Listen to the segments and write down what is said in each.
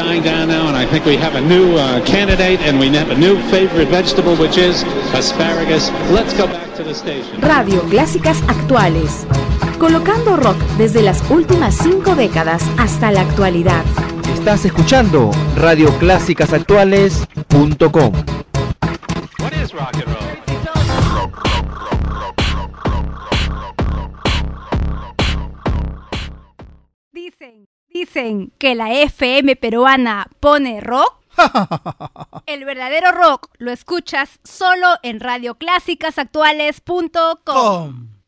dying down now, and I think we have a new uh, candidate and we have a new favorite vegetable, which is asparagus. Let's go back to the station. Radio Clásicas Actuales. Colocando rock desde las últimas cinco décadas hasta la actualidad. Estás escuchando radioclásicasactuales.com. What is rock and. Dicen que la FM peruana pone rock. El verdadero rock lo escuchas solo en radioclásicasactuales.com.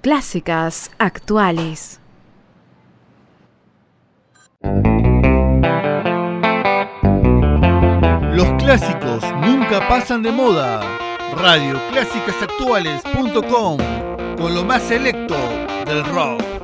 clásicas actuales. Los clásicos nunca pasan de moda. Radio Clásicas Actuales.com con lo más selecto del rock.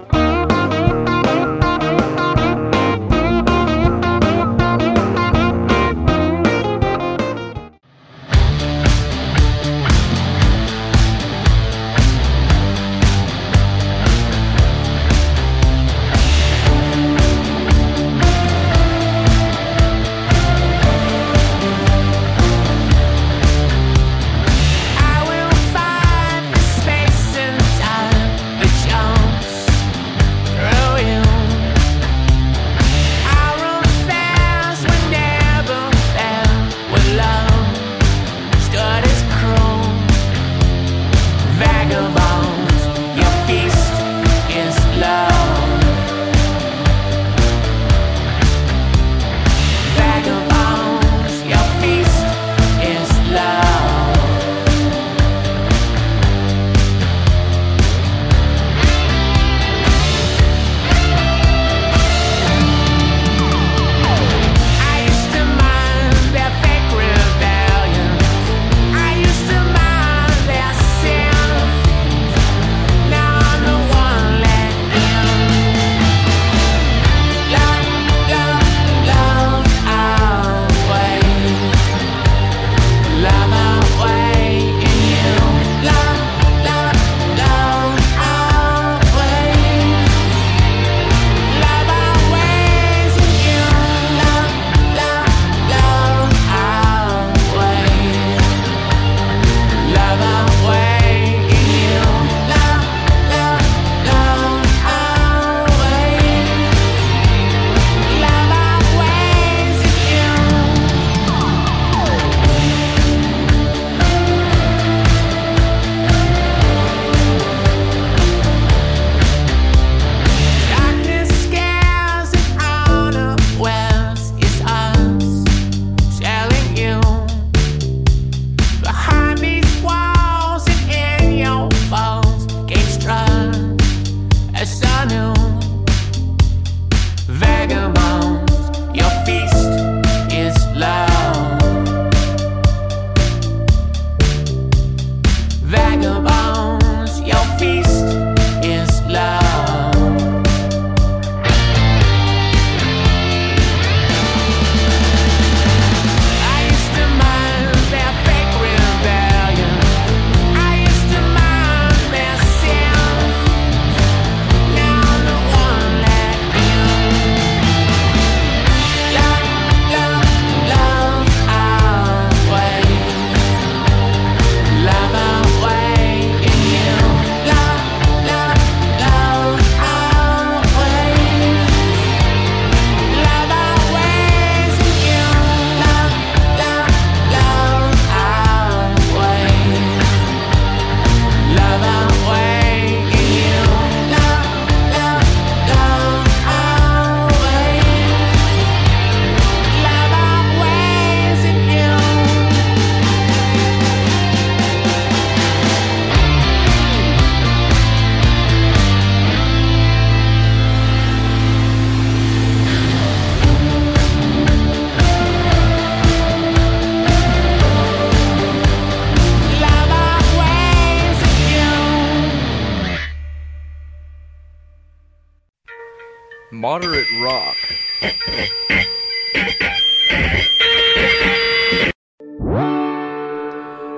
Moderate rock.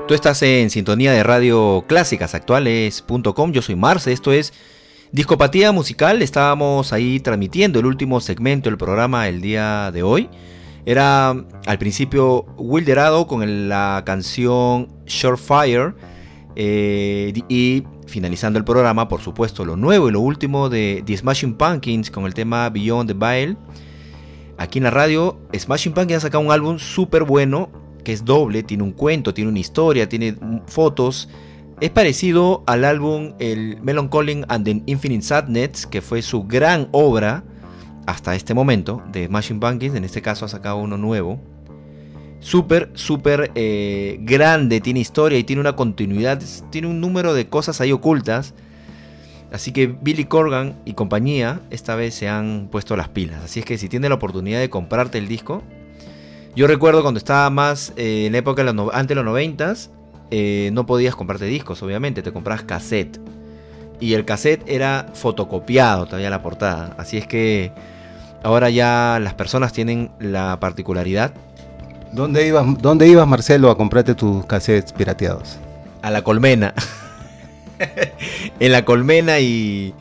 Tú estás en sintonía de radio clásicasactuales.com. Yo soy Marce, esto es Discopatía Musical. Estábamos ahí transmitiendo el último segmento del programa el día de hoy. Era al principio Wilderado con la canción Surefire. Eh, y finalizando el programa, por supuesto, lo nuevo y lo último de The Smashing Pumpkins con el tema Beyond the Veil. Aquí en la radio, Smashing Pumpkins ha sacado un álbum súper bueno, que es doble, tiene un cuento, tiene una historia, tiene fotos. Es parecido al álbum el Melancholy and the Infinite Sadness, que fue su gran obra hasta este momento de Smashing Pumpkins. En este caso ha sacado uno nuevo. Súper, súper eh, grande, tiene historia y tiene una continuidad, tiene un número de cosas ahí ocultas. Así que Billy Corgan y compañía esta vez se han puesto las pilas. Así es que si tienes la oportunidad de comprarte el disco, yo recuerdo cuando estaba más eh, en la época de los antes de los noventas, eh, no podías comprarte discos, obviamente, te comprabas cassette. Y el cassette era fotocopiado todavía la portada. Así es que ahora ya las personas tienen la particularidad ¿Dónde ibas, ¿Dónde ibas, Marcelo, a comprarte tus cassettes pirateados? a la colmena. en la colmena y,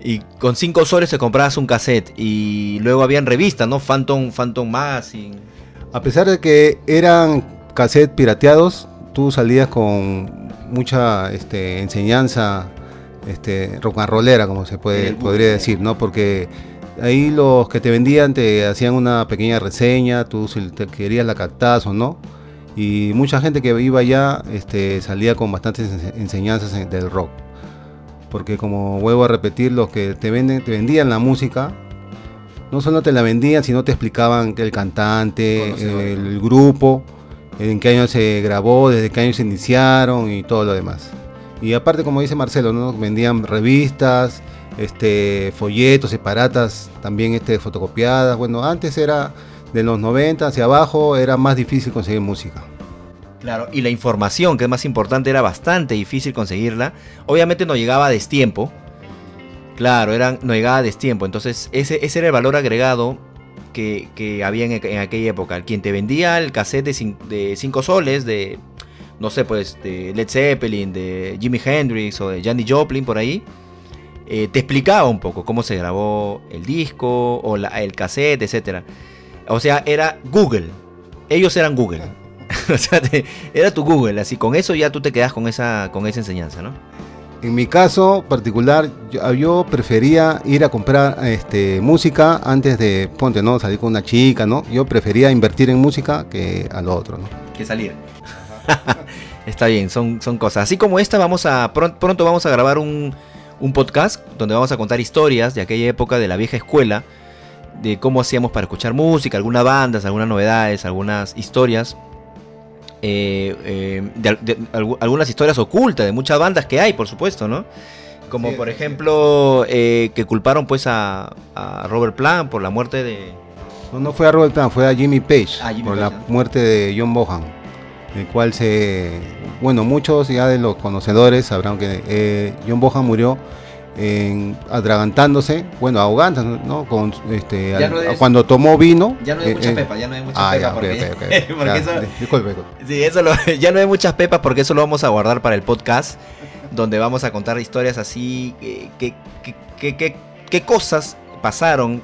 y con 5 soles te comprabas un cassette. Y luego habían revistas, ¿no? Phantom, Phantom Magazine. A pesar de que eran cassettes pirateados, tú salías con mucha este, enseñanza este, rock and rollera, como se puede, podría decir, ¿no? Porque ahí los que te vendían te hacían una pequeña reseña, tú si te querías la captabas o no. Y mucha gente que iba allá este, salía con bastantes ense- enseñanzas en- del rock. Porque como vuelvo a repetir, los que te, venden, te vendían la música, no solo te la vendían, sino te explicaban el cantante, Conocedores, el, grupo, en qué año se grabó, desde qué año se iniciaron y todo lo demás. Y aparte, como dice Marcelo, ¿no? vendían revistas, este, folletos, separatas, también este, fotocopiadas. Bueno, antes era de los 90 hacia abajo, era más difícil conseguir música. Claro, y la información, que es más importante, era bastante difícil conseguirla. Obviamente no llegaba a destiempo. Claro, eran, no llegaba a destiempo. Entonces, ese, ese era el valor agregado que, que había en, en aquella época. Quien te vendía el cassette de 5 soles, de, no sé, pues, de Led Zeppelin, de Jimi Hendrix o de Jandy Joplin, por ahí, eh, te explicaba un poco cómo se grabó el disco o la- el cassette, etcétera. O sea, era Google. Ellos eran Google. o sea, te- era tu Google. Así con eso ya tú te quedas con esa, con esa enseñanza, ¿no? En mi caso particular, yo, yo prefería ir a comprar este, música antes de, ponte, ¿no? Salir con una chica, ¿no? Yo prefería invertir en música que a lo otro, ¿no? Que salir. Está bien, son, son cosas. Así como esta, vamos a pron- pronto vamos a grabar un, un podcast donde vamos a contar historias de aquella época de la vieja escuela, de cómo hacíamos para escuchar música, algunas bandas, algunas novedades, algunas historias. eh, eh, de, al- de algu- algunas historias ocultas de muchas bandas que hay, por supuesto, ¿no? Como Sí. por ejemplo eh, que culparon pues a, a Robert Plant por la muerte de, No, no fue a Robert Plant, fue a Jimmy Page Ah, Jimmy por Page, la ¿no? muerte de John Bohan, el cual se, bueno, muchos ya de los conocedores sabrán que eh, John Bohan murió en, atragantándose, bueno, ahogándose, ¿no? Con, este, al- no cuando tomó vino. Ya no hay eh, mucha eh, pepa, ya no hay mucha Ah, pepa. ya, ok, porque, ok, ok. porque Ya, eso- di- disculpe, disculpe. sí, eso lo- ya no hay muchas pepas porque eso lo vamos a guardar para el podcast, donde vamos a contar historias así, eh, que, que, que- que- qué cosas pasaron,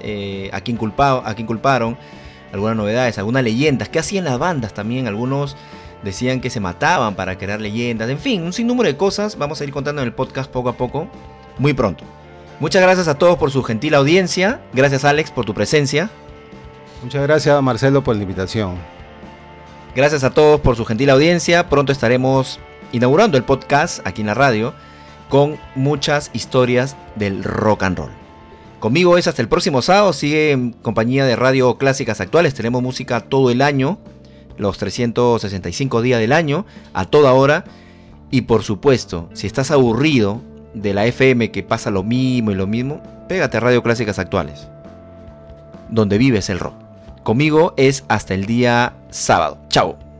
eh, a, quién culpa- a quién culparon, algunas novedades, algunas leyendas, qué hacían las bandas también, algunos decían que se mataban para crear leyendas, en fin, un sinnúmero de cosas, vamos a ir contando en el podcast poco a poco, muy pronto. Muchas gracias a todos por su gentil audiencia, gracias Alex por tu presencia. Muchas gracias, Marcelo, por la invitación. Gracias a todos por su gentil audiencia. Pronto estaremos inaugurando el podcast aquí en la radio con muchas historias del rock and roll. Conmigo es hasta el próximo sábado. Sigue en compañía de Radio Clásicas Actuales. Tenemos música todo el año, los 365 días del año, a toda hora. Y por supuesto, si estás aburrido de la FM que pasa lo mismo y lo mismo, pégate a Radio Clásicas Actuales, donde vives el rock. Conmigo es hasta el día sábado. Chao.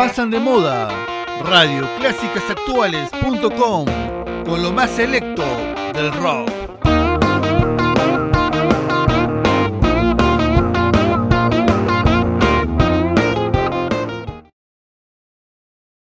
Pasan de moda. Radioclásicasactuales.com con lo más selecto del rock.